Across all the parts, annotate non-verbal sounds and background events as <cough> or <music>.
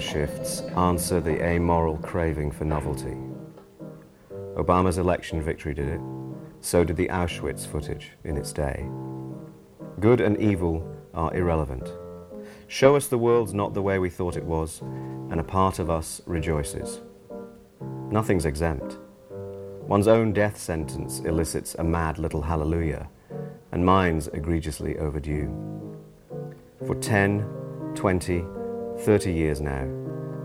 Shifts answer the amoral craving for novelty. Obama's election victory did it. So did the Auschwitz footage in its day. Good and evil are irrelevant. Show us the world's not the way we thought it was, and a part of us rejoices. Nothing's exempt. One's own death sentence elicits a mad little hallelujah, and mine's egregiously overdue. For 10, 20, 30 years now,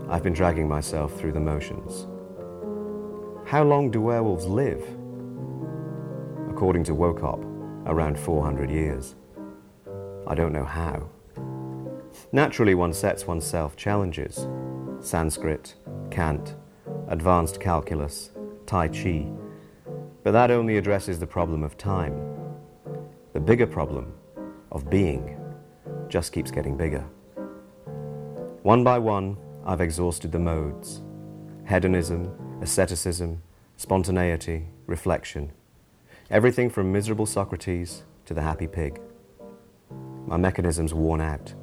I've been dragging myself through the motions. How long do werewolves live? According to WOCOP, around 400 years. I don't know how. Naturally, one sets oneself challenges Sanskrit, Kant, advanced calculus, Tai Chi. But that only addresses the problem of time. The bigger problem of being just keeps getting bigger. One by one, I've exhausted the modes hedonism, asceticism, spontaneity, reflection. Everything from miserable Socrates to the happy pig. My mechanism's worn out.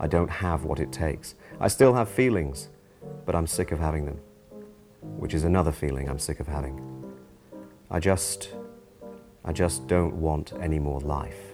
I don't have what it takes. I still have feelings, but I'm sick of having them, which is another feeling I'm sick of having. I just, I just don't want any more life.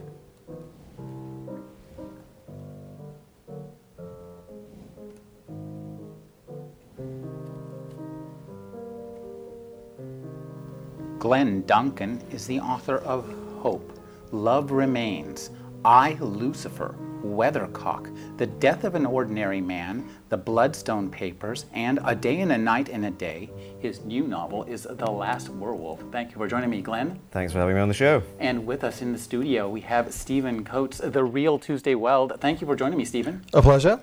Glen Duncan is the author of Hope, Love Remains, I, Lucifer, Weathercock, The Death of an Ordinary Man, The Bloodstone Papers, and A Day and a Night and a Day. His new novel is The Last Werewolf. Thank you for joining me, Glen. Thanks for having me on the show. And with us in the studio, we have Stephen Coates, the real Tuesday Weld. Thank you for joining me, Stephen. A pleasure.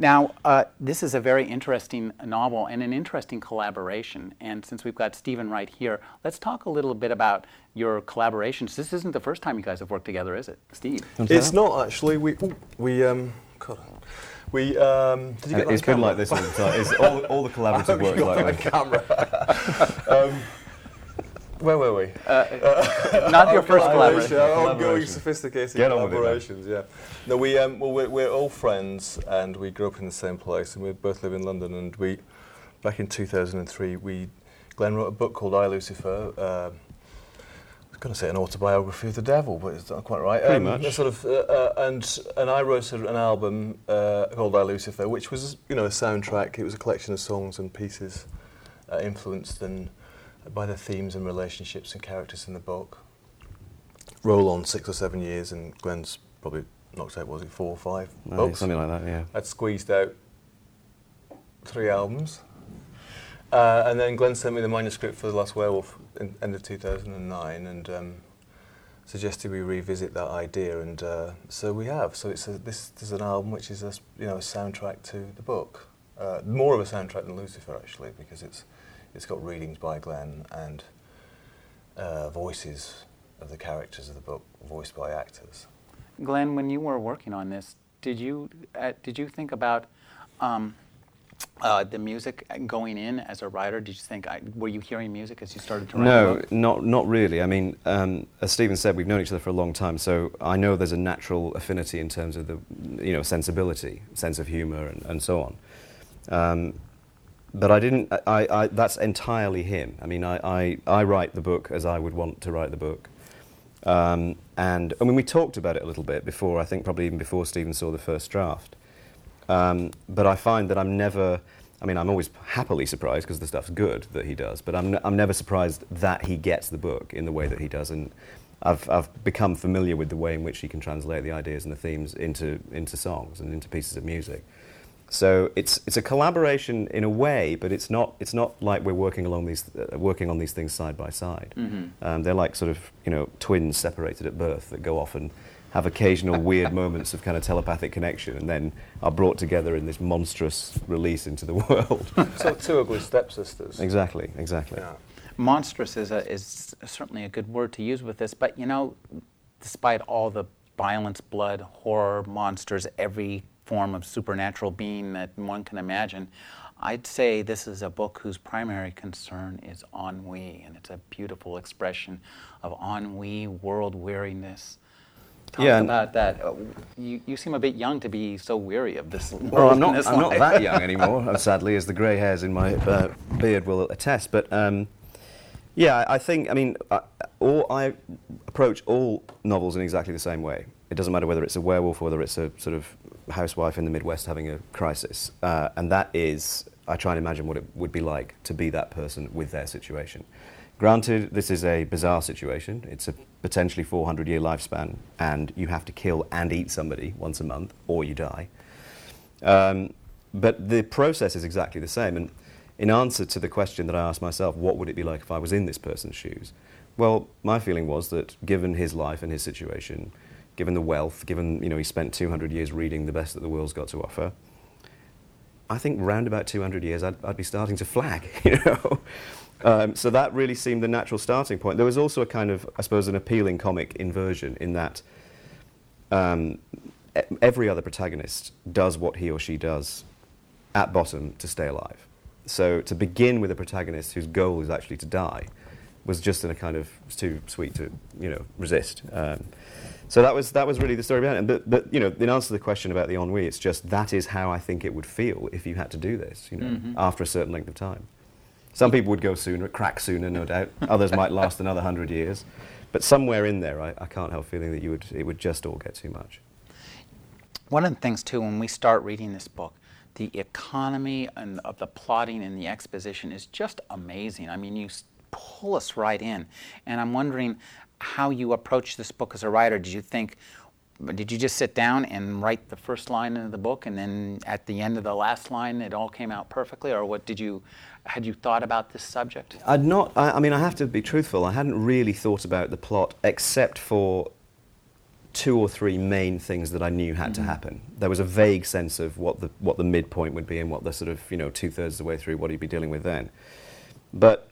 Now, uh, this is a very interesting novel and an interesting collaboration. And since we've got Stephen right here, let's talk a little bit about your collaborations. This isn't the first time you guys have worked together, is it, Steve? It's not actually. We we um. God. We um. Did you get that it's on been camera? like this all the time. It's all, all the collaborative <laughs> work like that camera. <laughs> um, where were we? Not your first Collaboration, collaboration. Ongoing, Collaboration. sophisticated Get on with it, collaborations. yeah. No, we um. Well, we're, we're all friends, and we grew up in the same place, and we both live in London. And we, back in 2003, we, Glen wrote a book called I Lucifer. Um, I was going to say an autobiography of the devil, but it's not quite right. Pretty Um, much. Sort of, uh, uh, and and I wrote an album uh, called I Lucifer, which was you know a soundtrack. It was a collection of songs and pieces uh, influenced and by the themes and relationships and characters in the book. Roll on six or seven years, and Glen's probably knocked out. Was it four or five No, books? something like that, yeah. I'd squeezed out three albums. Uh, and then Glen sent me the manuscript for The Last Werewolf in end of 2009 and um, suggested we revisit that idea. And uh, so we have. So it's a, this, this is an album which is a, you know, a soundtrack to the book. Uh, more of a soundtrack than Lucifer, actually, because it's, it's got readings by Glen and uh, voices of the characters of the book, voiced by actors. Glen, when you were working on this, did you uh, did you think about um, uh, the music going in as a writer? Did you think I, were you hearing music as you started to write? No, not not really. I mean, um, as Stephen said, we've known each other for a long time, so I know there's a natural affinity in terms of the, you know, sensibility, sense of humour, and, and so on. Um, but I didn't. I, I, that's entirely him. I mean, I, I, I write the book as I would want to write the book. Um, and I mean, we talked about it a little bit before. I think probably even before Stephen saw the first draft. Um, but I find that I'm never. I mean, I'm always happily surprised because the stuff's good that he does, but I'm, n- I'm never surprised that he gets the book in the way that he does. And I've, I've become familiar with the way in which he can translate the ideas and the themes into, into songs and into pieces of music. So it's, it's a collaboration in a way, but it's not, it's not like we're working, along these, uh, working on these things side by side. Um, they're like sort of you know, twins separated at birth that go off and have occasional <laughs> weird moments of kind of telepathic connection and then are brought together in this monstrous release into the <laughs> world. so two ugly stepsisters. exactly, exactly. Yeah. monstrous is, a, is certainly a good word to use with this, but you know, despite all the violence, blood, horror, monsters, every form of supernatural being that one can imagine, I'd say this is a book whose primary concern is ennui, and it's a beautiful expression of ennui, world weariness. Talk Yeah, about that. Uh, You, you seem a bit young to be so weary of this. Well, I'm not, I'm not that <laughs> young anymore, uh, sadly, as the grey hairs in my uh, beard will attest. But um, yeah, I I think, I mean, I, all, I approach all novels in exactly the same way. It doesn't matter whether it's a werewolf or whether it's a sort of housewife in the Midwest having a crisis. Uh, and that is, I try and imagine what it would be like to be that person with their situation. Granted, this is a bizarre situation. It's a potentially 400 year lifespan, and you have to kill and eat somebody once a month, or you die. Um, but the process is exactly the same. And in answer to the question that I asked myself, what would it be like if I was in this person's shoes? Well, my feeling was that given his life and his situation, given the wealth, given, you know, he spent 200 years reading the best that the world's got to offer, I think round about 200 years I'd, I'd be starting to flag, <laughs> you know. Um, so that really seemed the natural starting point. There was also a kind of, I suppose, an appealing comic inversion in that um, every other protagonist does what he or she does at bottom to stay alive. So to begin with a protagonist whose goal is actually to die was just in a kind of too sweet to you know resist. Um, so that was that was really the story behind it. But, but you know, in answer to the question about the ennui, it's just that is how I think it would feel if you had to do this. You know, mm-hmm. after a certain length of time. Some people would go sooner, crack sooner, no doubt. Others might last <laughs> another hundred years. But somewhere in there, I, I can't help feeling that you would, it would just all get too much. One of the things too, when we start reading this book, the economy and of the plotting and the exposition is just amazing. I mean, you pull us right in, and I'm wondering how you approach this book as a writer. Did you think, did you just sit down and write the first line of the book, and then at the end of the last line, it all came out perfectly, or what did you? Had you thought about this subject? I'd not, I, I mean, I have to be truthful, I hadn't really thought about the plot except for two or three main things that I knew had to mm-hmm. happen. There was a vague sense of what the, what the midpoint would be and what the sort of, you know, two thirds of the way through, what he'd be dealing with then. But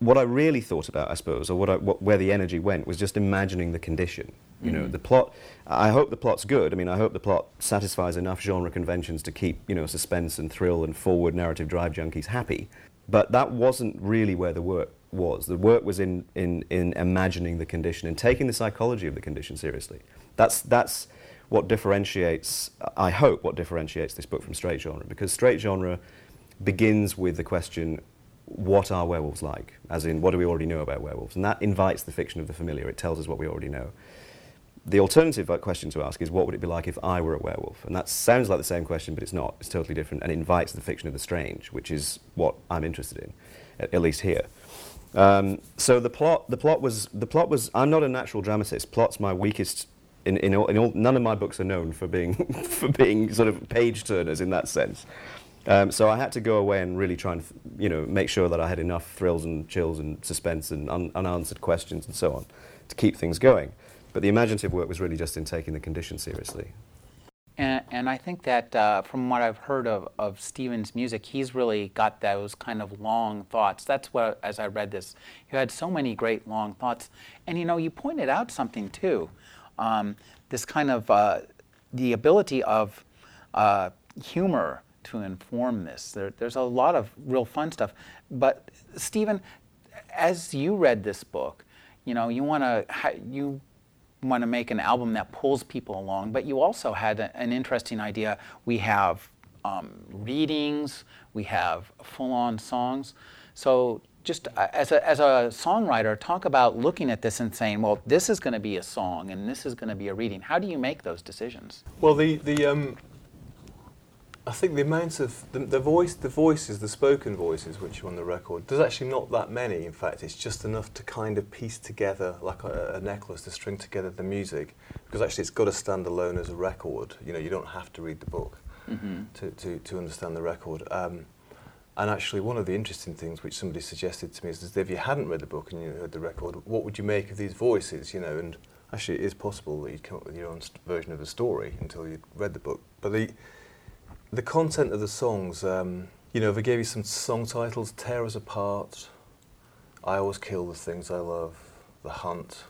what I really thought about, I suppose, or what I, what, where the energy went, was just imagining the condition. You know, mm-hmm. the plot. I hope the plot's good. I mean, I hope the plot satisfies enough genre conventions to keep you know suspense and thrill and forward narrative drive junkies happy. But that wasn't really where the work was. The work was in, in, in imagining the condition and taking the psychology of the condition seriously. That's, that's what differentiates, I hope, what differentiates this book from straight genre. Because straight genre begins with the question, what are werewolves like? As in, what do we already know about werewolves? And that invites the fiction of the familiar. It tells us what we already know. The alternative uh, question to ask is, what would it be like if I were a werewolf? And that sounds like the same question, but it's not. It's totally different, and it invites the fiction of the strange, which is what I'm interested in, at, at least here. Um, so the plot, the plot was, the plot was. I'm not a natural dramatist. Plot's my weakest. In, in, all, in all, none of my books are known for being <laughs> for being sort of page turners in that sense. Um, so I had to go away and really try and, you know, make sure that I had enough thrills and chills and suspense and un- unanswered questions and so on to keep things going. But the imaginative work was really just in taking the condition seriously. And, and I think that uh, from what I've heard of, of Stephen's music, he's really got those kind of long thoughts. That's what, as I read this, you had so many great long thoughts. And you know, you pointed out something too um, this kind of uh, the ability of uh, humor to inform this. There, there's a lot of real fun stuff. But Stephen, as you read this book, you know, you want to you want to make an album that pulls people along, but you also had a, an interesting idea. We have um, readings, we have full-on songs. So just uh, as a, as a songwriter, talk about looking at this and saying, well, this is going to be a song and this is going to be a reading. How do you make those decisions? Well, the the um, I think the amount of the, the voice, the voices, the spoken voices which are on the record, there's actually not that many. In fact, it's just enough to kind of piece together, like a, a necklace, to string together the music. Because actually, it's got to stand alone as a record. You know, you don't have to read the book Mm-hmm. to, to, to understand the record. Um, and actually, one of the interesting things which somebody suggested to me is if you hadn't read the book and you heard the record, what would you make of these voices? You know, and actually, it is possible that you'd come up with your own st- version of the story until you'd read the book. But the the content of the songs, um, you know, they gave you some song titles, "Tear Us Apart," "I Always Kill the Things I Love," "The Hunt,"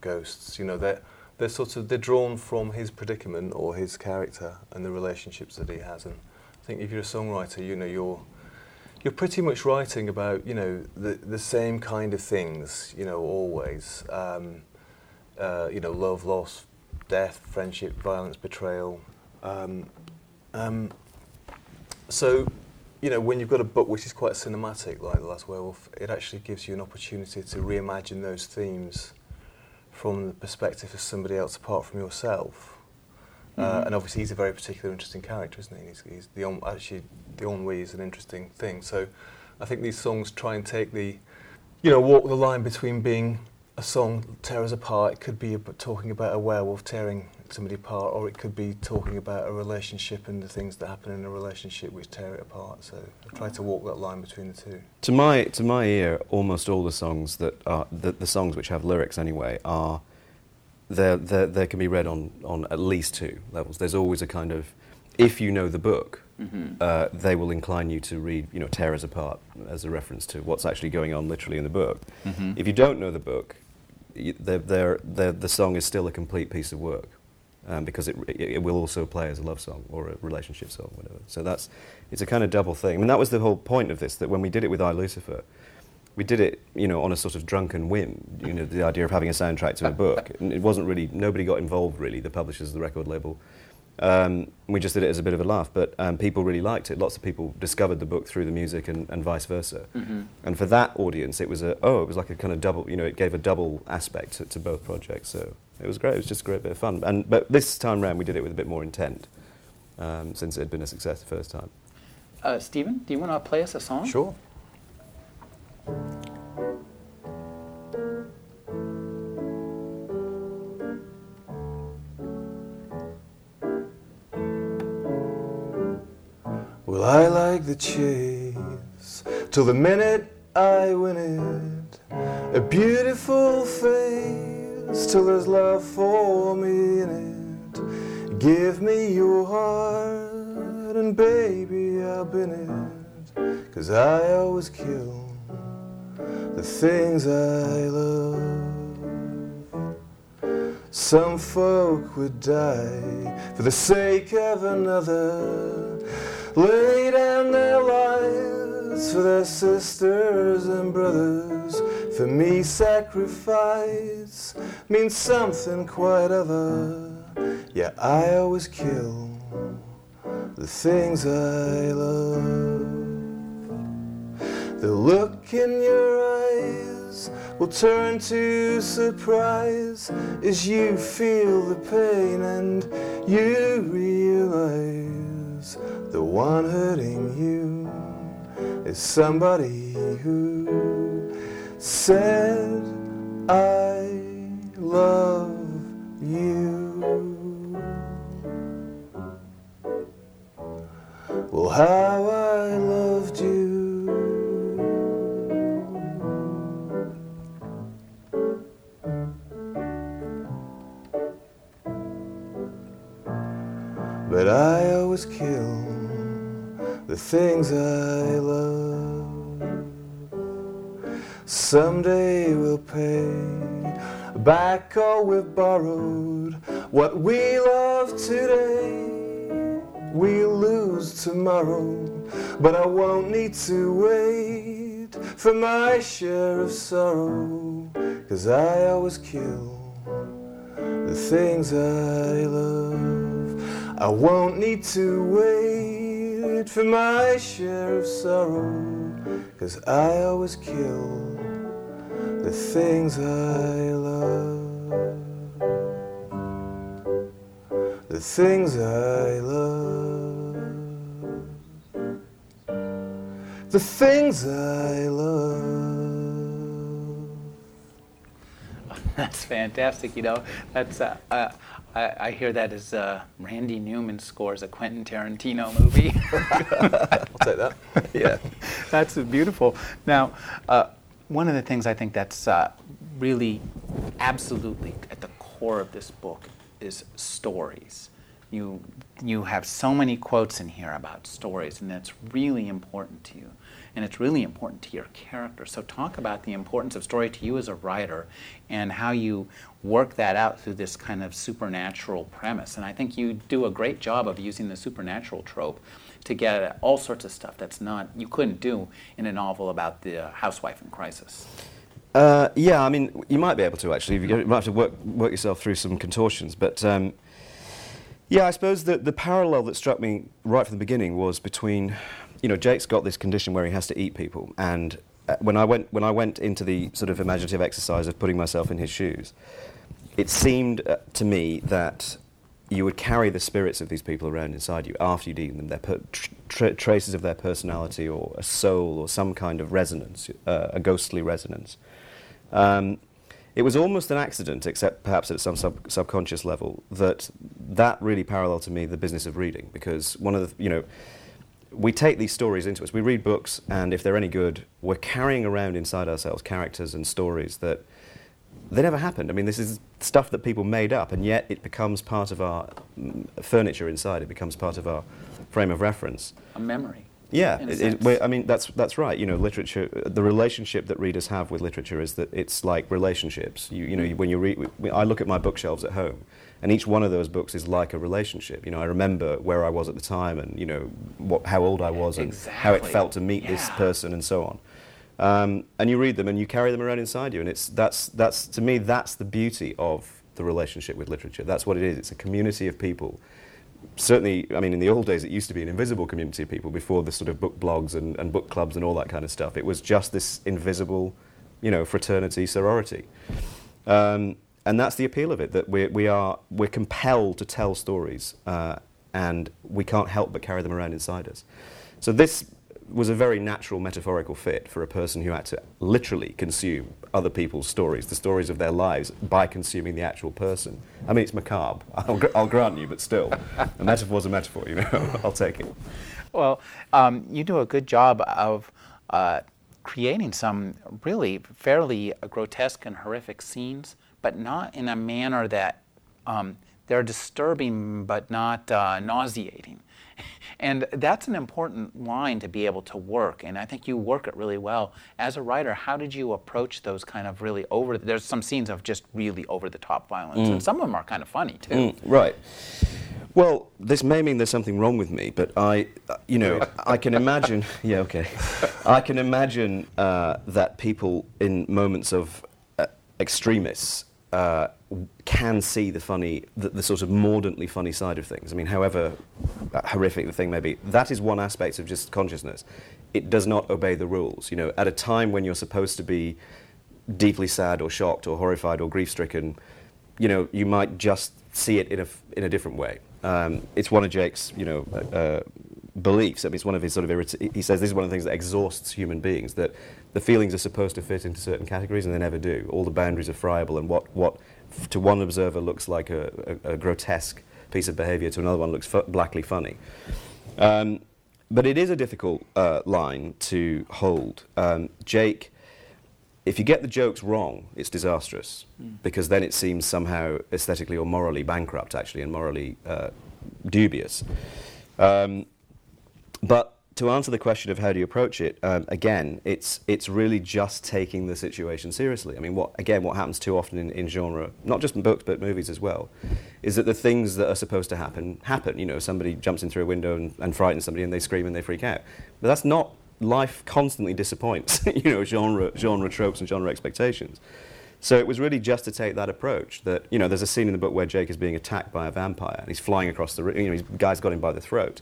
"Ghosts," you know, they're they're sort of they're drawn from his predicament or his character and the relationships that he has. And I think if you're a songwriter, you know, you're you're pretty much writing about you know the the same kind of things, you know, always. Um, uh, you know, love, loss, death, friendship, violence, betrayal. Um, um, so, you know, when you've got a book which is quite cinematic, like The Last Werewolf, it actually gives you an opportunity to reimagine those themes from the perspective of somebody else apart from yourself. Uh, Mhm. and obviously, he's a very particular, interesting character, isn't he? He's, he's the en- actually the ennui is an interesting thing. So, I think these songs try and take the, you know, walk the line between being a song tear us apart. It could be talking about a werewolf tearing somebody apart, or it could be talking about a relationship and the things that happen in a relationship which tear it apart. So, I try to walk that line between the two. To my to my ear, almost all the songs that are the, the songs which have lyrics anyway are they they they can be read on on at least two levels. There's always a kind of if you know the book, Mm-hmm. uh, they will incline you to read you know tear us apart as a reference to what's actually going on literally in the book. Mhm. If you don't know the book, y- they're, they're, they're, the song is still a complete piece of work um, because it, it, it will also play as a love song or a relationship song, whatever. So that's it's a kind of double thing. I mean, that was the whole point of this. That when we did it with I Lucifer, we did it, you know, on a sort of drunken whim. You know, the idea of having a soundtrack to a book. It wasn't really nobody got involved really. The publishers, the record label. Um, we just did it as a bit of a laugh, but um, people really liked it. Lots of people discovered the book through the music, and, and vice versa. Mhm. And for that audience, it was a oh, it was like a kind of double. You know, it gave a double aspect to, to both projects. So it was great. It was just a great bit of fun. And but this time round, we did it with a bit more intent, um, since it had been a success the first time. Uh, Stephen, do you want to play us a song? Sure. Well, I like the chase till the minute I win it. A beautiful face till there's love for me in it. Give me your heart and baby, I'll bin it. Cause I always kill the things I love. Some folk would die for the sake of another. Lay down their lives for their sisters and brothers. For me, sacrifice means something quite other. Yeah, I always kill the things I love. The look in your eyes will turn to surprise as you feel the pain and you realize the one hurting you is somebody who said, I love you. Well, how I loved you. But I always kill the things I love. Someday we'll pay back all we've borrowed. What we love today, we'll lose tomorrow. But I won't need to wait for my share of sorrow. Cause I always kill the things I love. I won't need to wait for my share of sorrow. Cause I always kill the things I love. The things I love. the things I love. <laughs> That's fantastic. You know, that's uh, uh, I, I, hear that as uh, Randy Newman scores a Quentin Tarantino movie. <laughs> I'll say that. <laughs> yeah, that's beautiful. Now, uh, one of the things I think that's uh, really absolutely at the core of this book is stories. You you have so many quotes in here about stories, and that's really important to you and it's really important to your character. So, talk about the importance of story to you as a writer and how you work that out through this kind of supernatural premise. And I think you do a great job of using the supernatural trope to get at all sorts of stuff that's not you couldn't do in a novel about the housewife in crisis. Uh, yeah, I mean, you might be able to actually. You might have to work work yourself through some contortions, but. Um, yeah, I suppose the, the parallel that struck me right from the beginning was between you know, Jake's got this condition where he has to eat people, and uh, when I went when I went into the sort of imaginative exercise of putting myself in his shoes, it seemed uh, to me that you would carry the spirits of these people around inside you after you'd eaten them, their per- tra- traces of their personality or a soul or some kind of resonance, uh, a ghostly resonance. Um, it was almost an accident, except perhaps at some sub- subconscious level, that that really paralleled to me the business of reading, because one of the, you know, we take these stories into us. We read books, and if they're any good, we're carrying around inside ourselves characters and stories that they never happened. I mean, this is stuff that people made up, and yet it becomes part of our mm, furniture inside. It becomes part of our frame of reference. A memory. Yeah, it, it, I mean that's that's right. You know, literature. The relationship that readers have with literature is that it's like relationships. You, you know, when you read, I look at my bookshelves at home, and each one of those books is like a relationship. You know, I remember where I was at the time, and you know what, how old I was, and exactly. how it felt to meet yeah. this person, and so on. Um, and you read them, and you carry them around inside you, and it's that's that's to me that's the beauty of the relationship with literature. That's what it is. It's a community of people certainly, I mean, in the old days, it used to be an invisible community of people before the sort of book blogs and, and book clubs and all that kind of stuff. It was just this invisible, you know, fraternity, sorority. Um, and that's the appeal of it, that we're, we are, we're compelled to tell stories uh, and we can't help but carry them around inside us. So this was a very natural metaphorical fit for a person who had to literally consume other people's stories, the stories of their lives, by consuming the actual person. I mean, it's macabre, <laughs> I'll, gr- I'll grant you, but still, a metaphor's a metaphor, you know, <laughs> I'll take it. Well, um, you do a good job of uh, creating some really fairly grotesque and horrific scenes, but not in a manner that um, they're disturbing but not uh, nauseating. <laughs> And that's an important line to be able to work. And I think you work it really well. As a writer, how did you approach those kind of really over? There's some scenes of just really over the top violence, mm. and some of them are kind of funny too. Mm, right. Well, this may mean there's something wrong with me, but I, uh, you know, I can imagine. <laughs> Yeah, okay. I can imagine uh, that people in moments of uh, extremists uh, can see the funny, the, the, sort of mordantly funny side of things. I mean, however horrific the thing may be, that is one aspect of just consciousness. It does not obey the rules. You know, at a time when you're supposed to be deeply sad or shocked or horrified or grief-stricken, you know, you might just see it in a, in a different way. Um, it's one of Jake's, you know, uh, beliefs. I mean, it's one of his sort of irrit- he says this is one of the things that exhausts human beings that the feelings are supposed to fit into certain categories and they never do. All the boundaries are friable, and what what f- to one observer looks like a, a, a, grotesque piece of behaviour to another one looks f- blackly funny. Um, but it is a difficult uh, line to hold. Um, Jake, if you get the jokes wrong, it's disastrous mm. because then it seems somehow aesthetically or morally bankrupt, actually, and morally uh, dubious. Um, but to answer the question of how do you approach it, um, again, it's it's really just taking the situation seriously. I mean, what again, what happens too often in, in genre, not just in books but movies as well, is that the things that are supposed to happen happen. You know, somebody jumps in through a window and, and frightens somebody, and they scream and they freak out. But that's not life. Constantly disappoints. <laughs> you know, genre genre tropes and genre expectations. So it was really just to take that approach that, you know, there's a scene in the book where Jake is being attacked by a vampire and he's flying across the room, you know, his guy's got him by the throat.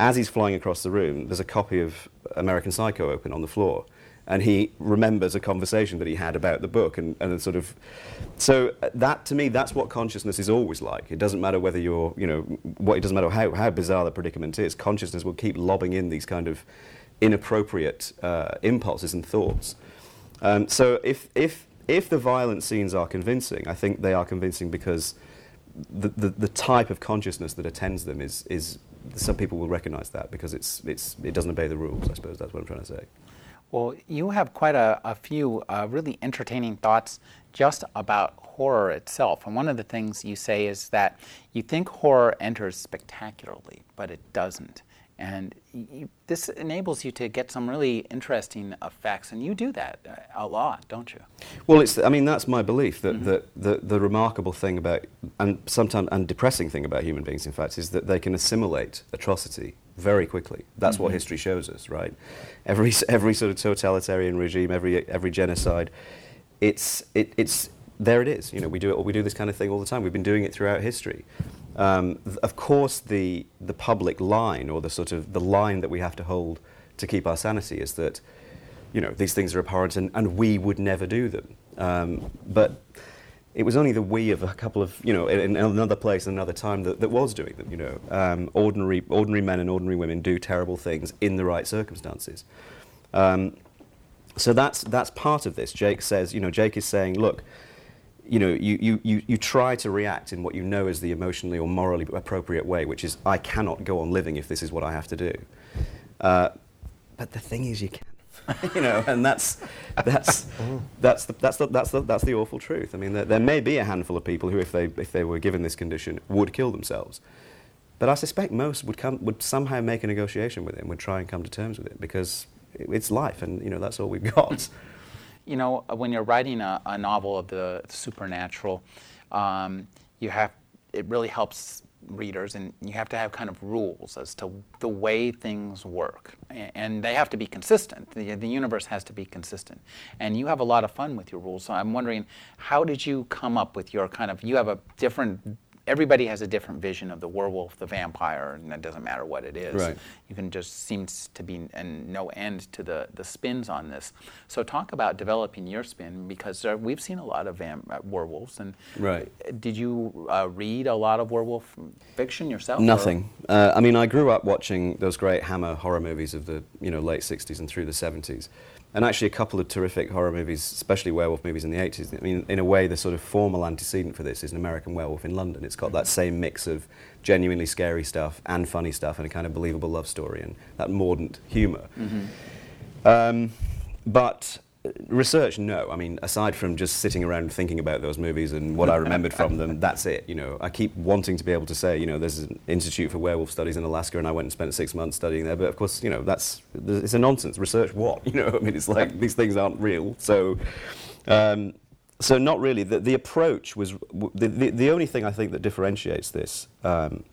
As he's flying across the room, there's a copy of American Psycho open on the floor. And he remembers a conversation that he had about the book, and, and sort of. So that, to me, that's what consciousness is always like. It doesn't matter whether you're, you know, what it doesn't matter how, how bizarre the predicament is. Consciousness will keep lobbing in these kind of inappropriate uh, impulses and thoughts. Um, so if, if, if the violent scenes are convincing, I think they are convincing because the, the, the type of consciousness that attends them is, is some people will recognize that because it's, it's, it doesn't obey the rules, I suppose that's what I'm trying to say. Well, you have quite a, a few uh, really entertaining thoughts just about horror itself. And one of the things you say is that you think horror enters spectacularly, but it doesn't. And you, this enables you to get some really interesting effects, and you do that uh, a lot, don't you? Well, it's, I mean, that's my belief that, mm-hmm. that the, the remarkable thing about, and sometimes, and depressing thing about human beings, in fact, is that they can assimilate atrocity very quickly. That's mm-hmm. what history shows us, right? Every, every sort of totalitarian regime, every, every genocide, it's, it, it's, there it is. You know, we do, it, we do this kind of thing all the time. We've been doing it throughout history. Um, th- of course, the, the public line, or the sort of the line that we have to hold to keep our sanity, is that you know these things are abhorrent, and, and we would never do them. Um, but it was only the we of a couple of you know in, in another place, in another time that, that was doing them. You know, um, ordinary ordinary men and ordinary women do terrible things in the right circumstances. Um, so that's that's part of this. Jake says, you know, Jake is saying, look you know, you, you, you, you try to react in what you know is the emotionally or morally appropriate way, which is, I cannot go on living if this is what I have to do. Uh, but the thing is, you can. <laughs> you know, and that's that's that's the, that's the, that's the, that's the awful truth. I mean, there, there, may be a handful of people who, if they if they were given this condition, would kill themselves. But I suspect most would come would somehow make a negotiation with it, and would try and come to terms with it because it's life, and you know that's all we've <laughs> got you know, when you're writing a, a novel of the supernatural, um, you have it really helps readers, and you have to have kind of rules as to the way things work, and they have to be consistent. The, the universe has to be consistent, and you have a lot of fun with your rules. So I'm wondering, how did you come up with your kind of? You have a different everybody has a different vision of the werewolf, the vampire, and it doesn't matter what it is. Right. You can just seems to be and no end to the, the spins on this. So talk about developing your spin because uh, we've seen a lot of vamp- uh, werewolves. And right. did you uh, read a lot of werewolf fiction yourself? Nothing. Uh, I mean, I grew up watching those great Hammer horror movies of the you know late '60s and through the '70s and actually a couple of terrific horror movies, especially werewolf movies in the 80s. I mean, in a way, the sort of formal antecedent for this is an American Werewolf in London. It's got that same mix of genuinely scary stuff and funny stuff and a kind of believable love story and that mordant humor. Mm-hmm. Um, but research, no. I mean, aside from just sitting around thinking about those movies and what I remembered from them, <laughs> that's it. You know, I keep wanting to be able to say, you know, there's an Institute for Werewolf Studies in Alaska, and I went and spent six months studying there. But of course, you know, that's it's a nonsense. Research what? <laughs> You know, I mean, it's like these things aren't real. So. Um, so not really. The, the approach was the, the, the only thing I think that differentiates this um,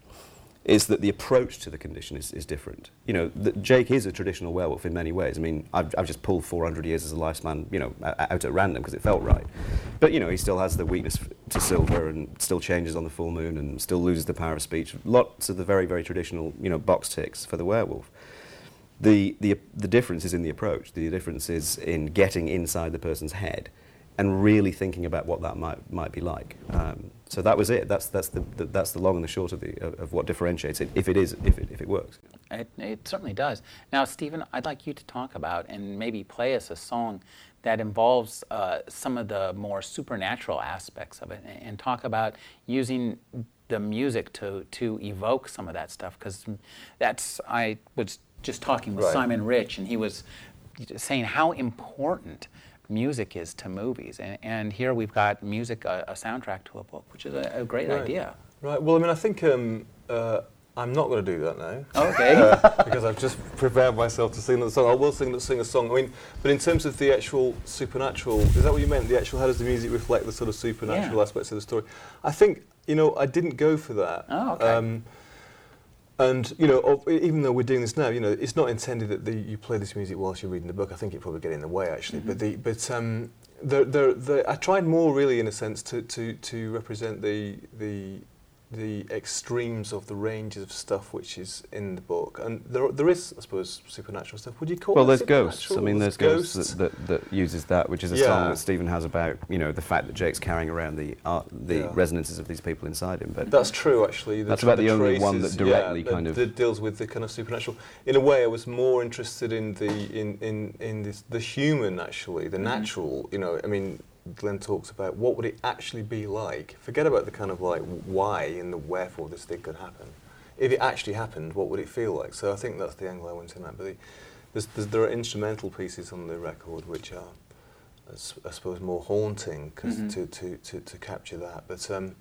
is that the approach to the condition is, is different. You know, the, Jake is a traditional werewolf in many ways. I mean, I've, I've just pulled 400 years as a lifespan, you know, out at random because it felt right. But, you know, he still has the weakness to silver and still changes on the full moon and still loses the power of speech. Lots of the very, very traditional, you know, box ticks for the werewolf. The, the, the difference is in the approach. The difference is in getting inside the person's head and really thinking about what that might, might be like. Um, so that was it. That's, that's, the, the, that's the long and the short of, the, of, of what differentiates it, if it, is, if it, if it works. It, it certainly does. Now, Stephen, I'd like you to talk about and maybe play us a song that involves uh, some of the more supernatural aspects of it and, and talk about using the music to, to evoke some of that stuff because that's I was just talking with right. Simon Rich and he was saying how important music is to movies. And, and here we've got music, a, a, soundtrack to a book, which is a, a great right. idea. Right. Well, I mean, I think um, uh, I'm not going to do that now. Okay. Uh, because I've just prepared myself to sing that song. I will sing, sing a song. I mean, but in terms of the actual supernatural, is that what you meant? The actual, how does the music reflect the sort of supernatural yeah. aspects of the story? I think, you know, I didn't go for that. Oh, okay. Um, and you know, even though we're doing this now, you know, it's not intended that the, you play this music whilst you're reading the book. I think it probably get in the way actually. Mm-hmm. But the but um, the, the, the, I tried more really in a sense to, to, to represent the the the extremes of the ranges of stuff which is in the book, and there there is, I suppose, supernatural stuff. Would you call Well, there's ghosts. I mean, there's ghosts, That, that, that uses that, which is a song that Stephen has about, you know, the fact that Jake's carrying around the uh, the Yeah. resonances of these people inside him. But That's true, actually. That's about the only one that directly yeah, kind that, of- that deals with the kind of supernatural. In a way, I was more interested in the in in in this, the human, actually, the natural. You know, I mean, Glen talks about what would it actually be like. Forget about the kind of like why and the wherefore this thing could happen. If it actually happened, what would it feel like? So I think that's the angle I went in at. But the, there's, there's, there are instrumental pieces on the record which are, I suppose, more haunting 'cause Mhm. to, to, to, to capture that. But um,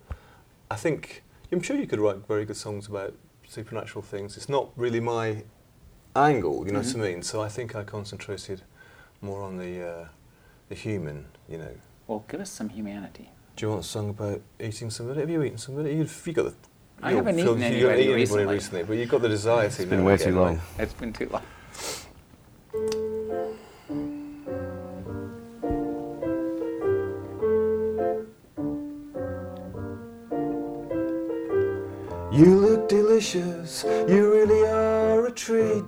I think I'm sure you could write very good songs about supernatural things. It's not really my angle, you know Mhm. what I mean. So I think I concentrated more on the uh, the human, you know. Well, give us some humanity. Do you want a song about eating somebody? Have you eaten somebody? You've, you got the. I you haven't eaten you anybody haven't eaten recently. recently, but you've got the desire to. it's been way too long. right? It's been too long. You look delicious, you really are a treat.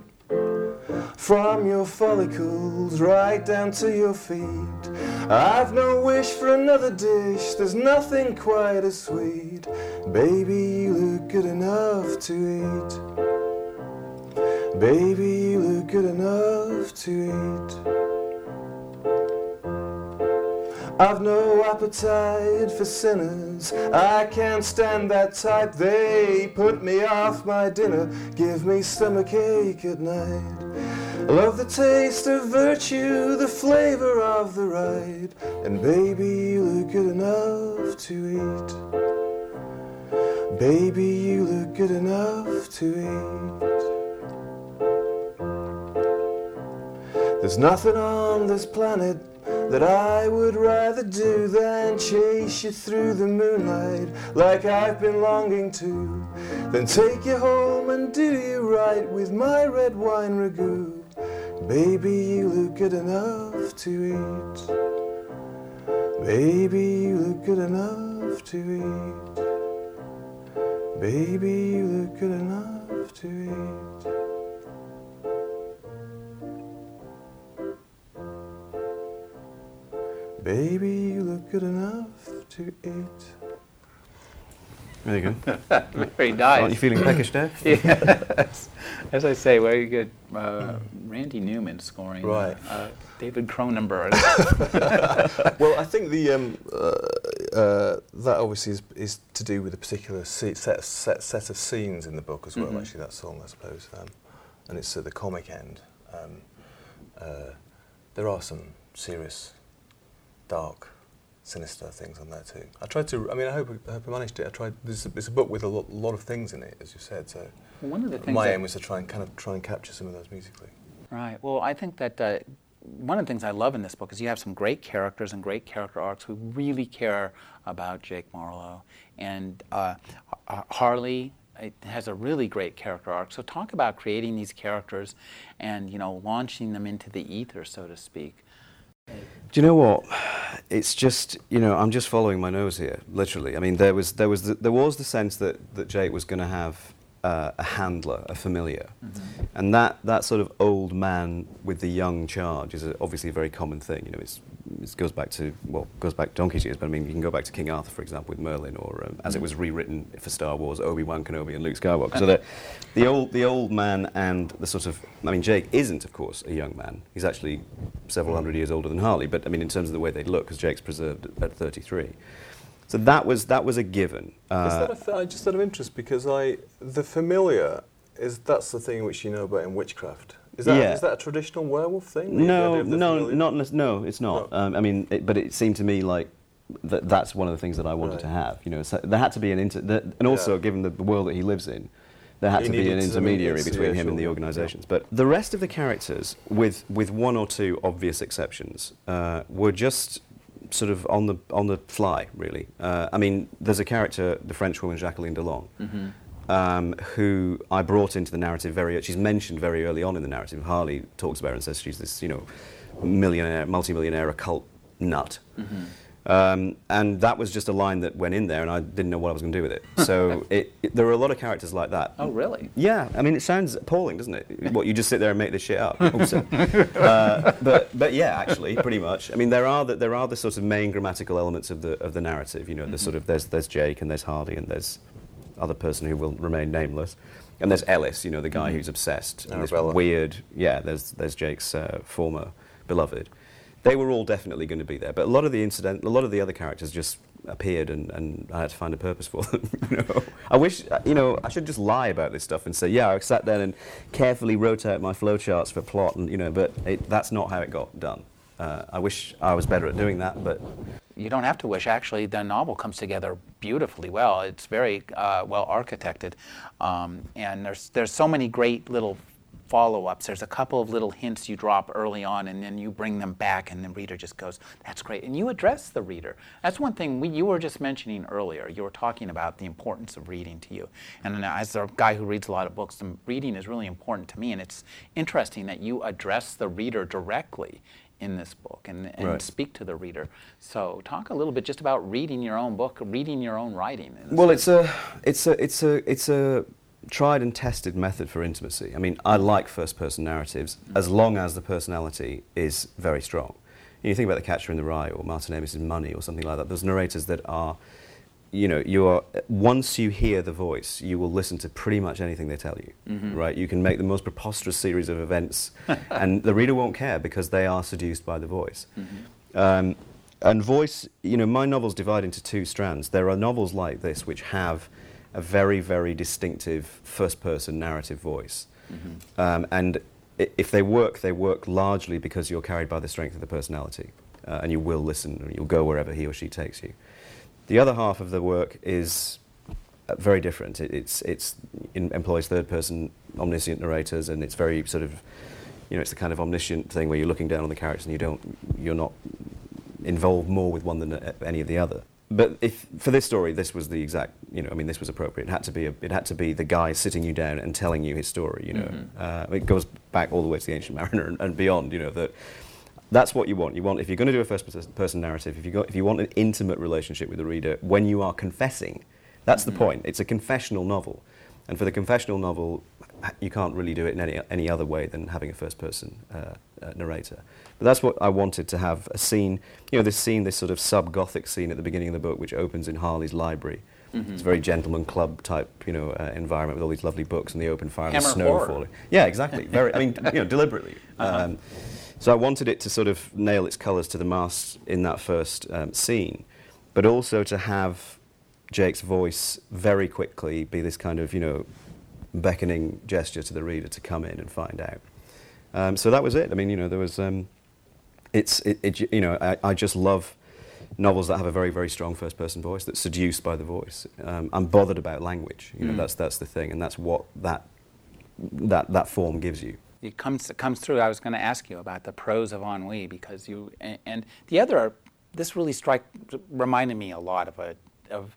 From your follicles right down to your feet. I've no wish for another dish, there's nothing quite as sweet. Baby, you look good enough to eat. Baby, you look good enough to eat. I've no appetite for sinners. I can't stand that type. They put me off my dinner, give me stomachache at night. Love the taste of virtue, the flavor of the right. And baby, you look good enough to eat. Baby, you look good enough to eat. There's nothing on this planet that I would rather do than chase you through the moonlight like I've been longing to. Then take you home and do you right with my red wine ragout. Baby, you look good enough to eat. Baby, you look good enough to eat. Baby, you look good enough to eat. Baby, you look good enough to eat. There good. go. <laughs> Very Aren't you feeling peckish, now? <laughs> yes. As I say, very good. Uh, Randy Newman scoring. Right. Uh, David Cronenberg. <laughs> well, I think the um, uh, uh, that obviously is, is to do with a particular se- set, set set of scenes in the book as well. Mhm. Actually, that song, I suppose, um, and it's at the comic end. Um, uh, there are some serious, dark, sinister things on there too. I tried to. I mean, I hope I hope I managed it. I tried. This it's a book with a lot, lot of things in it, as you said. So One of the things my aim was to try and kind of try and capture some of those musically. Right. Well, I think that uh, one of the things I love in this book is you have some great characters and great character arcs who really care about Jake Marlowe. And uh, Harley it has a really great character arc. So talk about creating these characters and you know launching them into the ether, so to speak. Do you know what? It's just you know I'm just following my nose here, literally. I mean there was there was the, there was the sense that that Jake was going to have uh, a handler, a familiar, and that that sort of old man with the young charge is a, obviously a very common thing. You know, it's, it goes back to well goes back donkey's years, but I mean you can go back to King Arthur for example with Merlin, or um, as it was rewritten for Star Wars, Obi Wan Kenobi and Luke Skywalker. So the the old the old man and the sort of I mean Jake isn't of course a young man. He's actually several hundred years older than Harley, but I mean in terms of the way they look, because Jake's preserved at, at 33. So that was that was a given. Is Uh, that a th- I just out of interest because I the familiar is that's the thing which you know about in witchcraft. Is that Yeah. is that a traditional werewolf thing? no, idea of the no, familiar? not nec- no, it's not. No. Um, I mean, it, but it seemed to me like that that's one of the things that I wanted Right. to have. You know, so there had to be an inter, the, and also Yeah. given the, the world that he lives in, there had He to be an intermediary between yeah, him and the sure. organisations. But the rest of the characters, with with one or two obvious exceptions, uh, were just sort of on the on the fly, really. Uh, I mean, there's a character, the French woman Jacqueline Delon. Um, who I brought into the narrative very. She's mentioned very early on in the narrative. Harley talks about her and says she's this, you know, millionaire, multimillionaire occult nut. Um, and that was just a line that went in there, and I didn't know what I was going to do with it. So <laughs> it, it, there are a lot of characters like that. Oh, really? Yeah, I mean, it sounds appalling, doesn't it? <laughs> What you just sit there and make this shit up. <laughs> Uh, but but yeah, actually, pretty much. I mean, there are the, there are the sort of main grammatical elements of the of the narrative. You know, the sort of there's there's Jake and there's Hardy and there's other person who will remain nameless. And there's Ellis, you know, the guy who's obsessed. And this weird, yeah, there's, there's Jake's uh, former beloved. They were all definitely going to be there. But a lot of the incident, a lot of the other characters just appeared and, and I had to find a purpose for them. <laughs> you know? I wish, you know, I should just lie about this stuff and say, yeah, I sat down and carefully wrote out my flowcharts for plot, and, you know, but it, that's not how it got done. Uh, I wish I was better at doing that, but You don't have to wish. Actually, the novel comes together beautifully well. It's very uh, well architected, um, and there's there's so many great little follow-ups. There's a couple of little hints you drop early on, and then you bring them back, and the reader just goes, "That's great." And you address the reader. That's one thing we, you were just mentioning earlier. You were talking about the importance of reading to you, and as a guy who reads a lot of books, reading is really important to me. And it's interesting that you address the reader directly in this book and, and Right. speak to the reader. So, talk a little bit just about reading your own book, reading your own writing. Well, it's a, it's a, it's a, it's a tried and tested method for intimacy. I mean, I like first-person narratives as long as the personality is very strong. You think about The Catcher in the Rye or Martin Amis's Money or something like that. Those narrators that are, you know, you are once you hear the voice, you will listen to pretty much anything they tell you. Right? You can make the most preposterous series of events, <laughs> and the reader won't care because they are seduced by the voice. Um, and voice, you know, my novels divide into two strands. There are novels like this which have a very, very distinctive first person narrative voice. Um, and i- if they work, they work largely because you're carried by the strength of the personality. Uh, and you will listen, and you'll go wherever he or she takes you. The other half of the work is uh, very different. It, it's, it's in, employs third person omniscient narrators, and it's very sort of, you know, it's the kind of omniscient thing where you're looking down on the characters and you don't, you're not involved more with one than uh, any of the other. But if for this story, this was the exact, you know, I mean, this was appropriate. It had to be, a, it had to be the guy sitting you down and telling you his story. You know, uh, it goes back all the way to the Ancient Mariner and, and beyond. You know that that's what you want. You want if you're going to do a first-person narrative, if you got, if you want an intimate relationship with the reader when you are confessing, that's the point. It's a confessional novel, and for the confessional novel, you can't really do it in any any other way than having a first person uh, uh, narrator. But that's what I wanted to have a scene. You know, this scene, this sort of sub gothic scene at the beginning of the book, which opens in Harley's library. It's a very gentleman club type, you know, uh, environment with all these lovely books and the open fire and the snow horror. falling. Yeah, exactly. Very. I mean, you know, <laughs> deliberately. Um, so I wanted it to sort of nail its colours to the mast in that first um, scene, but also to have Jake's voice very quickly be this kind of, you know, beckoning gesture to the reader to come in and find out. Um, so that was it. I mean, you know, there was. Um, it's it, it, you know I, I just love novels that have a very very strong first person voice that's seduced by the voice. Um, I'm bothered about language. You know, Mm. that's that's the thing, and that's what that that that form gives you. It comes it comes through. I was going to ask you about the pros of ennui because you and, and the other. This really strike reminded me a lot of a of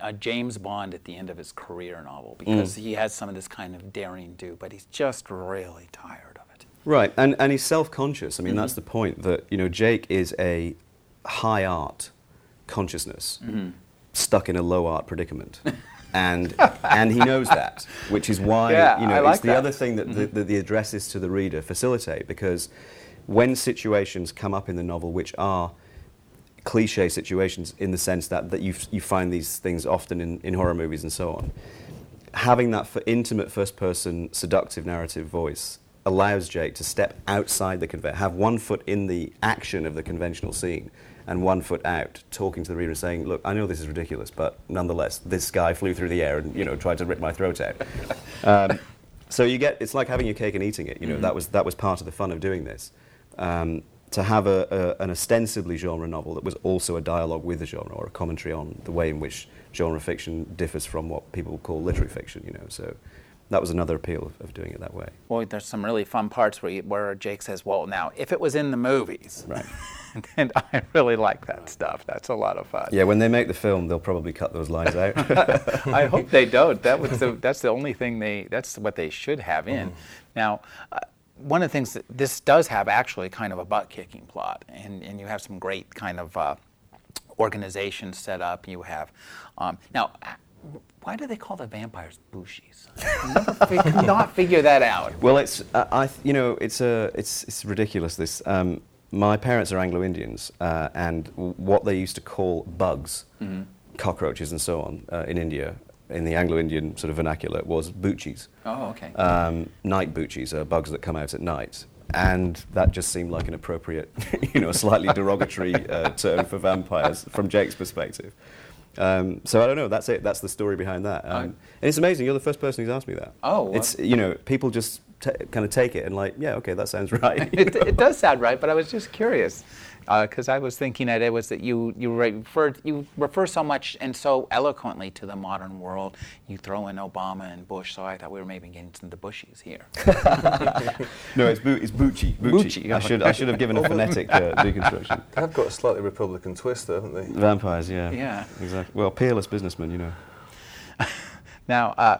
a James Bond at the end of his career novel mm. because he has some of this kind of daring do, but he's just really tired of it. Right, and and he's self-conscious. I mean, that's mm-hmm. the point. That you know, Jake is a high art consciousness mm-hmm. stuck in a low art predicament, <laughs> and and he knows that, which is why Yeah, you know like it's the that. other thing that the, mm-hmm. that the addresses to the reader facilitate because when situations come up in the novel which are cliche situations in the sense that, that you, you find these things often in, in horror movies and so on. Having that for intimate first person seductive narrative voice allows Jake to step outside the convention, have one foot in the action of the conventional scene and one foot out, talking to the reader and saying, look, I know this is ridiculous, but nonetheless, this guy flew through the air and, you know, tried to rip my throat out. <laughs> Um, so you get, it's like having your cake and eating it. You know, that, was, that was part of the fun of doing this. Um, to have a, a, an ostensibly genre novel that was also a dialogue with the genre or a commentary on the way in which genre fiction differs from what people call literary fiction, you know. So that was another appeal of, of doing it that way. Boy, there's some really fun parts where, you, where Jake says, "Well, now if it was in the movies," Right. <laughs> and I really like that stuff. That's a lot of fun. Yeah, when they make the film, they'll probably cut those lines out. <laughs> I hope they don't. That was the, that's the only thing they. That's what they should have in. Now, uh, one of the things that this does have actually kind of a butt kicking plot, and and you have some great kind of. Uh, organizations set up. You have um, now. Why do they call the vampires bushies? <laughs> I could not figure that out. Well, it's uh, I th- you know it's a it's it's ridiculous. This um, my parents are Anglo Indians, uh, and what they used to call bugs, cockroaches, and so on uh, in India, in the Anglo Indian sort of vernacular, was buchis. Oh, okay. Um, night buchis are bugs that come out at night. And that just seemed like an appropriate, <laughs> you know, slightly derogatory uh, term for vampires from Jake's perspective. Um, so I don't know. That's it. That's the story behind that. Um, and it's amazing. You're the first person who's asked me that. Oh, well. it's you know, people just t- kind of take it and like, yeah, okay, that sounds <laughs> right. it, it does sound right, but I was just curious because I was thinking that it was that you you refer you refer so much and so eloquently to the modern world. You throw in Obama and Bush, so I thought we were maybe getting to the Bushies here. <laughs> no, it's bu- it's Bucci. Bucci, I should I should have given a phonetic uh, deconstruction. <laughs> They have got a slightly Republican twist, though, haven't they? Vampires, yeah. Yeah. Exactly. Well, peerless businessmen, you know. <laughs> Now, uh,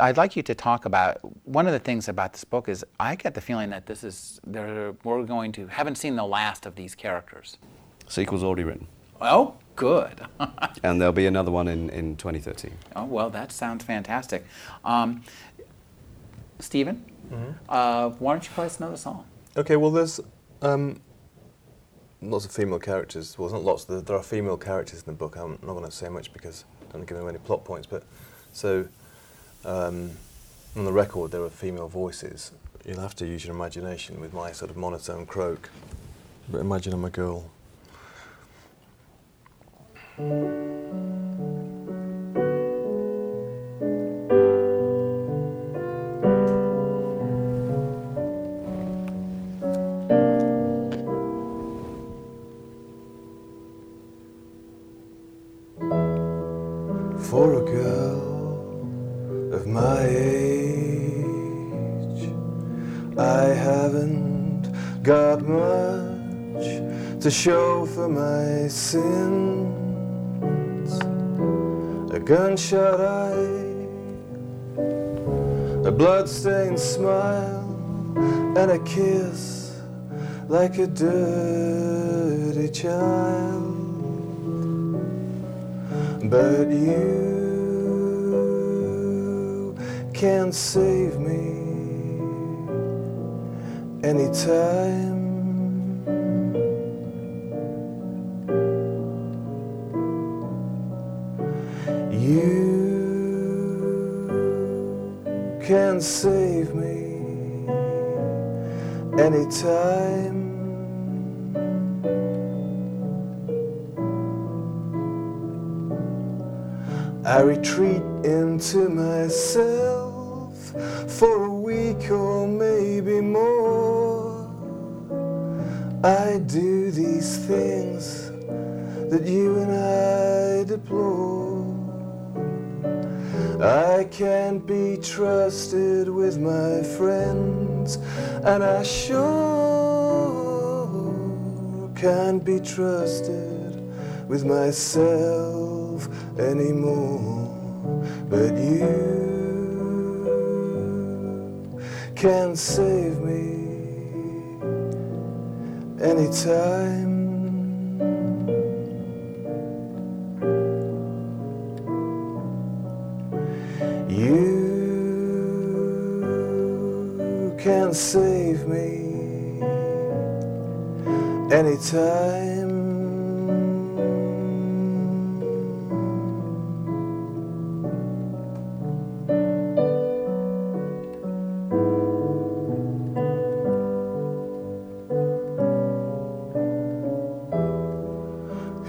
I'd like you to talk about one of the things about this book is I get the feeling that this is there, we're going to haven't seen the last of these characters. Sequel's already written, Oh, good. <laughs> and there'll be another one in, in 2013. oh well, that sounds fantastic. Um, Stephen, uh, why don't you play us another song? Okay, well, there's um, lots of female characters. Well, not lots. There, there are female characters in the book. I'm not going to say much because I don't want give away any plot points. But so um, on the record, there are female voices. You'll have to use your imagination with my sort of monotone croak. But imagine I'm a girl. To show for my sins. A gunshot eye, a bloodstained smile, and a kiss like a dirty child. But you can't save me anytime. Save me anytime. I retreat into myself for a week or maybe more. I do these things that you and I deplore. I can't be trusted my friends, and I sure can't be trusted with myself anymore. But you can save me anytime.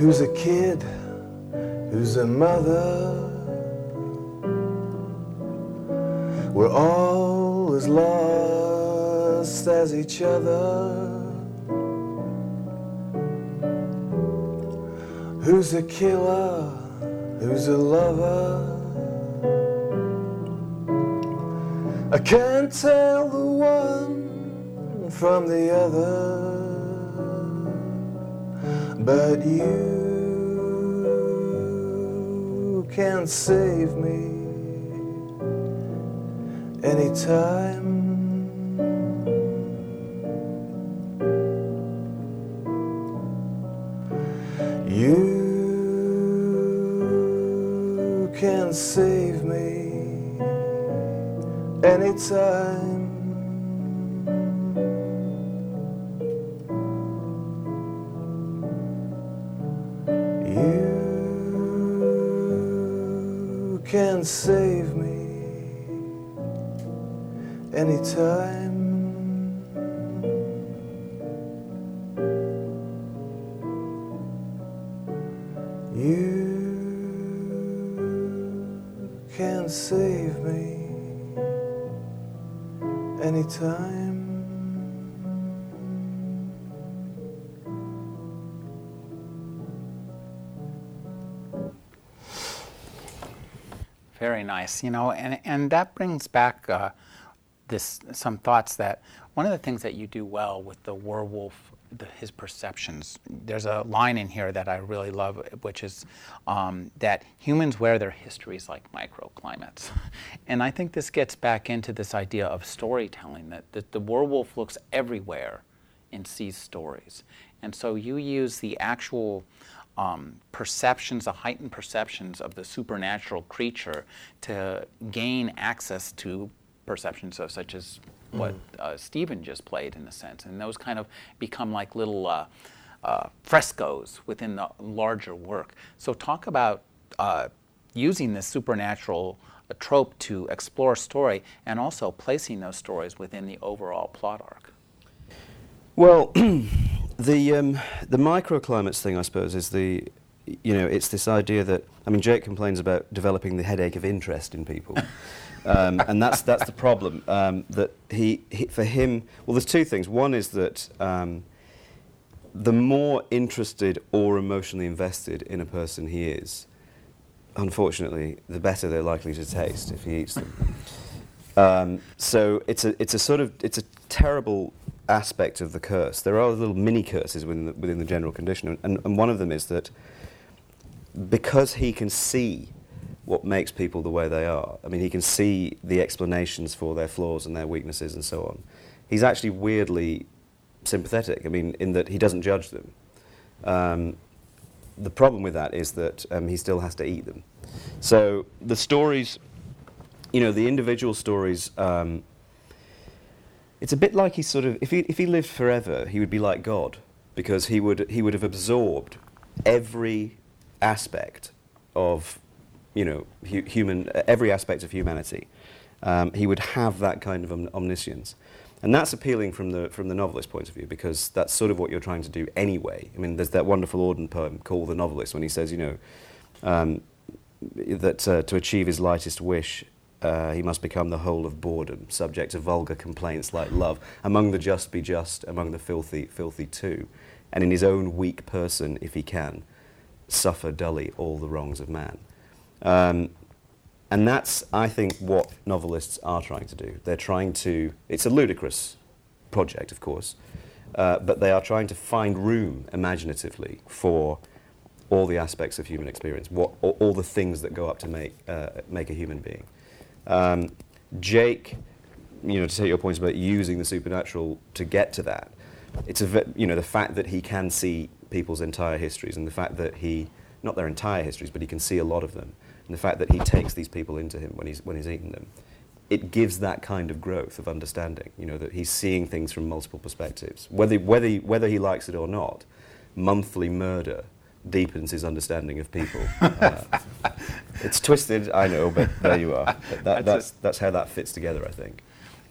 Who's a kid? Who's a mother? We're all as lost as each other. Who's a killer? Who's a lover? I can't tell the one from the other. But you can save me anytime. Very nice, you know, and and that brings back uh, this some thoughts that one of the things that you do well with the werewolf, the, his perceptions. There's a line in here that I really love, which is um, that humans wear their histories like microclimates, <laughs> and I think this gets back into this idea of storytelling that, that the werewolf looks everywhere and sees stories, and so you use the actual um, perceptions, the heightened perceptions of the supernatural creature to gain access to perceptions of such as what uh, Stephen just played in a sense, and those kind of become like little uh, uh, frescoes within the larger work. So talk about uh, using this supernatural uh, trope to explore story, and also placing those stories within the overall plot arc. Well, <clears throat> the um, the microclimates thing, I suppose, is the you know it's this idea that I mean Jake complains about developing the headache of interest in people, <laughs> um, and that's that's the problem. Um, that he, he for him, well, there's two things. One is that um, the more interested or emotionally invested in a person he is, unfortunately, the better they're likely to taste if he eats them. <laughs> Um, so it's a it's a sort of it's a terrible aspect of the curse. There are little mini curses within the, within the general condition, and, and one of them is that because he can see what makes people the way they are, I mean, he can see the explanations for their flaws and their weaknesses and so on. He's actually weirdly sympathetic. I mean, in that he doesn't judge them. Um, the problem with that is that um, he still has to eat them. So the stories, you know, the individual stories. Um, it's a bit like he sort of, if he, if he lived forever, he would be like God, because he would, he would have absorbed every aspect of, you know, hu- human, every aspect of humanity. Um, he would have that kind of om- omniscience. And that's appealing from the, from the novelist's point of view, because that's sort of what you're trying to do anyway. I mean, there's that wonderful Auden poem called The Novelist, when he says, you know, um, that uh, to achieve his lightest wish, uh, he must become the whole of boredom, subject to vulgar complaints like love. Among the just be just, among the filthy, filthy too. And in his own weak person, if he can, suffer dully all the wrongs of man. Um, and that's, I think, what novelists are trying to do. They're trying to, it's a ludicrous project, of course, uh, but they are trying to find room imaginatively for all the aspects of human experience, what, all, all the things that go up to make, uh, make a human being. Um, Jake, you know, to take your points about using the supernatural to get to that, it's a, you know, the fact that he can see people's entire histories and the fact that he, not their entire histories, but he can see a lot of them, and the fact that he takes these people into him when he's, when he's eating them, it gives that kind of growth of understanding, you know, that he's seeing things from multiple perspectives. Whether, whether, he, whether he likes it or not, monthly murder deepens his understanding of people. <laughs> Uh, it's twisted, I know, but there you are. That, That's that's, that's how that fits together, I think.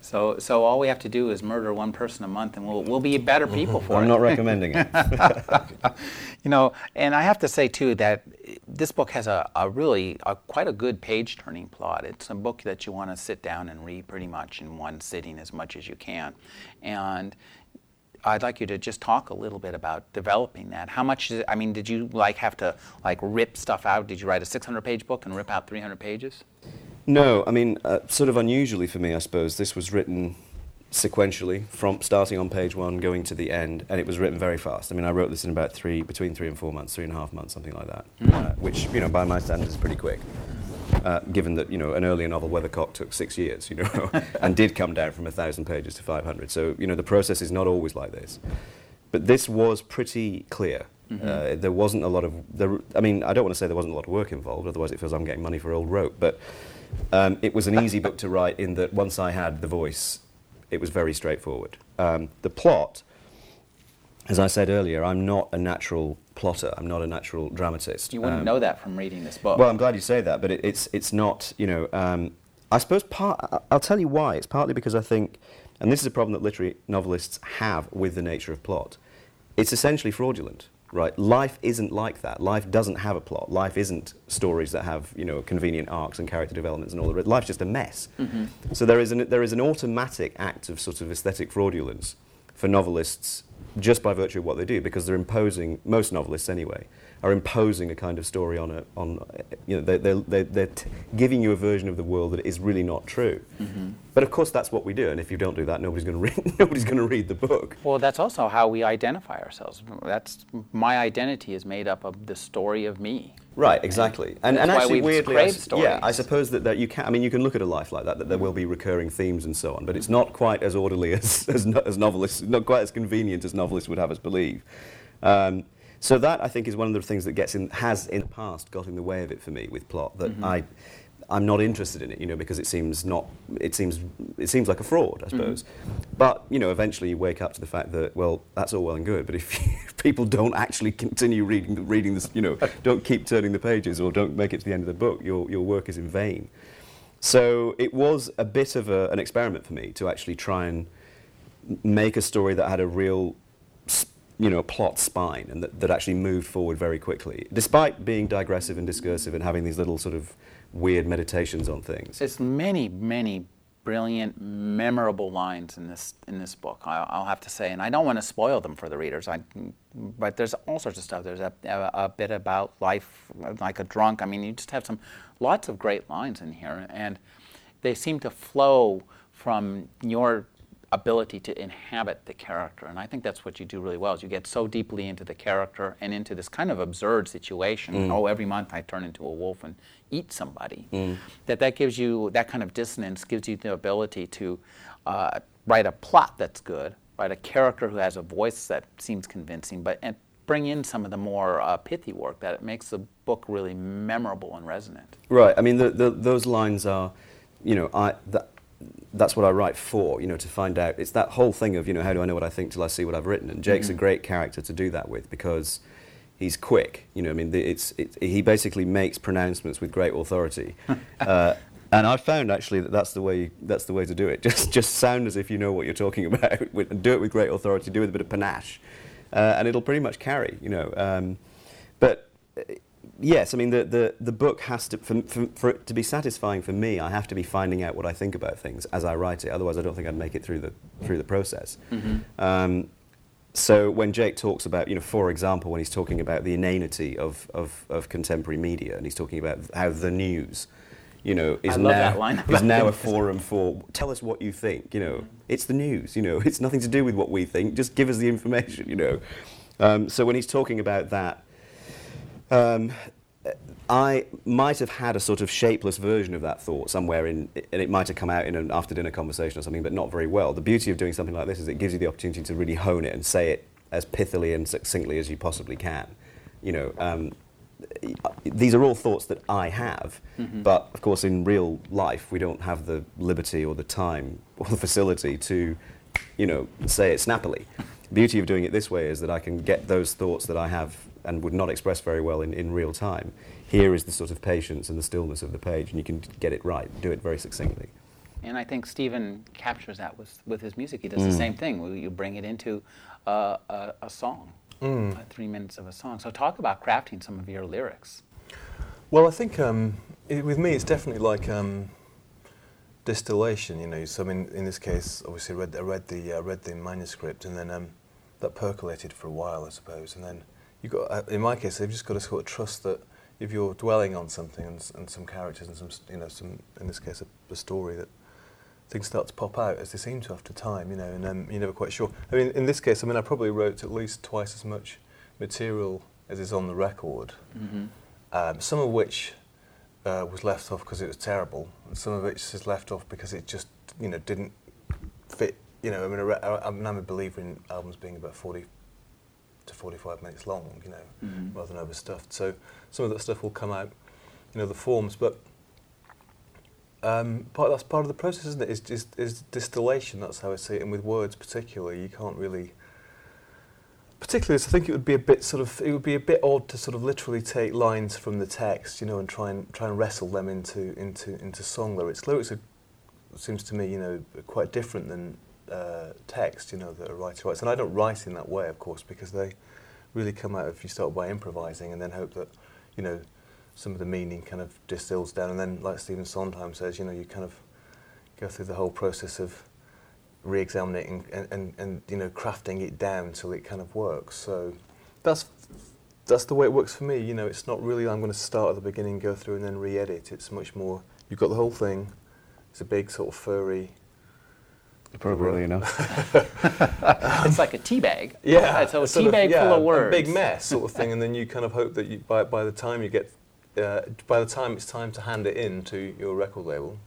So, so all we have to do is murder one person a month, and we'll, we'll be better people for it. I'm not recommending it. <laughs> <laughs> you know, and I have to say too that this book has a, a really a, quite a good page turning plot. It's a book that you want to sit down and read pretty much in one sitting as much as you can, and. I'd like you to just talk a little bit about developing that. How much? Is it, I mean, did you like have to like rip stuff out? Did you write a 600-page book and rip out 300 pages? No, I mean, uh, sort of unusually for me, I suppose. This was written sequentially, from starting on page one, going to the end, and it was written very fast. I mean, I wrote this in about three, between three and four months, three and a half months, something like that, uh, which, you know, by my standards is pretty quick. Uh, given that, you know, an earlier novel, Weathercock, took six years, you know, <laughs> and did come down from a thousand pages to 500. So, you know, the process is not always like this. But this was pretty clear. Mm-hmm. Uh, there wasn't a lot of. There, I mean, I don't want to say there wasn't a lot of work involved. Otherwise, it feels I'm getting money for old rope. But um, it was an easy book to write in that once I had the voice, it was very straightforward. Um, the plot, as I said earlier, I'm not a natural plotter. I'm not a natural dramatist. You wouldn't um, know that from reading this book. Well, I'm glad you say that, but it, it's it's not. You know, um, I suppose part. I'll tell you why. It's partly because I think, and this is a problem that literary novelists have with the nature of plot. It's essentially fraudulent right? Life isn't like that. Life doesn't have a plot. Life isn't stories that have you know convenient arcs and character developments and all the rest. Life's just a mess. Mm-hmm. So there is an there is an automatic act of sort of aesthetic fraudulence for novelists just by virtue of what they do because they're imposing most novelists anyway are imposing a kind of story on it. on you know they're, they're, they're t- giving you a version of the world that is really not true mm-hmm. but of course that's what we do and if you don't do that nobody's going to read <laughs> nobody's going to read the book well that's also how we identify ourselves that's my identity is made up of the story of me Right, exactly, and, and, actually, weirdly, I, yeah, I suppose that, that you can. I mean, you can look at a life like that; that there will be recurring themes and so on. But it's not quite as orderly <laughs> as as, as novelists, not quite as convenient as novelists would have us believe. Um, so that I think is one of the things that gets in has in the past got in the way of it for me with plot that mm-hmm. I I'm not interested in it, you know, because it seems not it seems it seems like a fraud, I mm-hmm. suppose. Mm-hmm. But you know, eventually you wake up to the fact that well, that's all well and good, but if, <laughs> if people don't actually continue reading reading this, you know, <laughs> don't keep turning the pages or don't make it to the end of the book, your your work is in vain. So it was a bit of a, an experiment for me to actually try and make a story that had a real you know, a plot spine and that, that actually moved forward very quickly, despite being digressive and discursive and having these little sort of weird meditations on things. There's many, many brilliant, memorable lines in this in this book. I, will have to say, and I don't want to spoil them for the readers. I, but there's all sorts of stuff. There's a, a, a, bit about life like a drunk. I mean, you just have some lots of great lines in here, and they seem to flow from your ability to inhabit the character. And I think that's what you do really well is you get so deeply into the character and into this kind of absurd situation. Mm. Oh, every month I turn into a wolf and eat somebody. Mm. That that gives you that kind of dissonance gives you the ability to uh, write a plot that's good, write a character who has a voice that seems convincing, but and bring in some of the more uh, pithy work that it makes the book really memorable and resonant. Right. I mean, the, the, those lines are, you know, I, the, that's what I write for, you know, to find out. It's that whole thing of, you know, how do I know what I think till I see what I've written? And Jake's mm-hmm. a great character to do that with because he's quick. You know, I mean, the, it's, it, he basically makes pronouncements with great authority. <laughs> uh, and I found actually that that's the way that's the way to do it. <laughs> Just just sound as if you know what you're talking <laughs> about, and do it with great authority. Do it with a bit of panache, uh, and it'll pretty much carry. You know, um, but yes, I mean, the, the, the book has to, for, for, for, it to be satisfying for me, I have to be finding out what I think about things as I write it. Otherwise, I don't think I'd make it through the, through the process. Mm-hmm. Um, so when Jake talks about, you know, for example, when he's talking about the inanity of, of, of contemporary media, and he's talking about how the news, you know, is now, is now a forum for tell us what you think. You know, it's the news. You know, <laughs> it's nothing to do with what we think. Just give us the information. You know, um, so when he's talking about that, um, I might have had a sort of shapeless version of that thought somewhere in, and it might have come out in an after dinner conversation or something, but not very well. The beauty of doing something like this is it gives you the opportunity to really hone it and say it as pithily and succinctly as you possibly can. You know, um, these are all thoughts that I have, mm-hmm. but of course, in real life, we don't have the liberty or the time <laughs> or the facility to, you know, say it snappily. The beauty of doing it this way is that I can get those thoughts that I have and would not express very well in, in real time. Here is the sort of patience and the stillness of the page, and you can get it right, do it very succinctly. And I think Stephen captures that with, with his music. He does mm. the same thing. You bring it into uh, a, a, song, mm. uh, three minutes of a song. So talk about crafting some of your lyrics. Well, I think um, it, with me, it's definitely like um, distillation. You know, so I mean, in this case, obviously, I read, I read the uh, read the manuscript, and then um, that percolated for a while, I suppose, and then you got, uh, in my case, they've just got to sort of trust that if you're dwelling on something and, and some characters and some, you know, some, in this case, a, a, story that things start to pop out as they seem to after time, you know, and um, you're never quite sure. I mean, in this case, I mean, I probably wrote at least twice as much material as is on the record, mm-hmm. um, some of which uh, was left off because it was terrible, and some of which is left off because it just, you know, didn't fit. You know, I mean, I, I'm a believer in albums being about 40, to 45 minutes long, you know, Mhm. rather than overstuffed. So some of that stuff will come out, you know, the forms, but um, part, that's part of the process, isn't it? Is, is, is distillation. That's how I see it. And with words, particularly, you can't really. Particularly, I think it would be a bit sort of. It would be a bit odd to sort of literally take lines from the text, you know, and try and try and wrestle them into into into song lyrics. Lyrics are, seems to me, you know, quite different than uh, text, you know, that a writer writes. And I don't write in that way, of course, because they really come out if you start by improvising and then hope that, you know, some of the meaning kind of distills down. And then, like Stephen Sondheim says, you know, you kind of go through the whole process of re-examining and, and, and you know, crafting it down till it kind of works. So that's that's the way it works for me. You know, it's not really I'm going to start at the beginning, go through, and then re-edit. It's much more. You've got the whole thing. It's a big sort of furry. Appropriately enough. <laughs> it's like a tea bag. Yeah, so a sort tea bag yeah, full of words. A big mess sort of thing, and then you kind of hope that you, by, by the time you get, uh, by the time it's time to hand it in to your record label,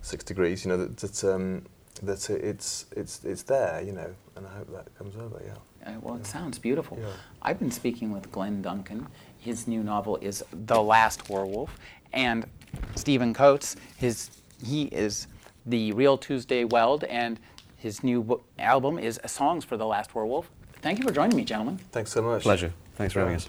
Six Degrees, you know that that, um, that it's it's it's there, you know, and I hope that comes over. Yeah. Uh, well, it sounds beautiful. Yeah. I've been speaking with Glen Duncan. His new novel is The Last Werewolf, and Stephen Coates. His he is the Real Tuesday Weld, and his new album is Songs for the Last Werewolf. Thank you for joining me, gentlemen. Thanks so much. Pleasure. Thanks for having us.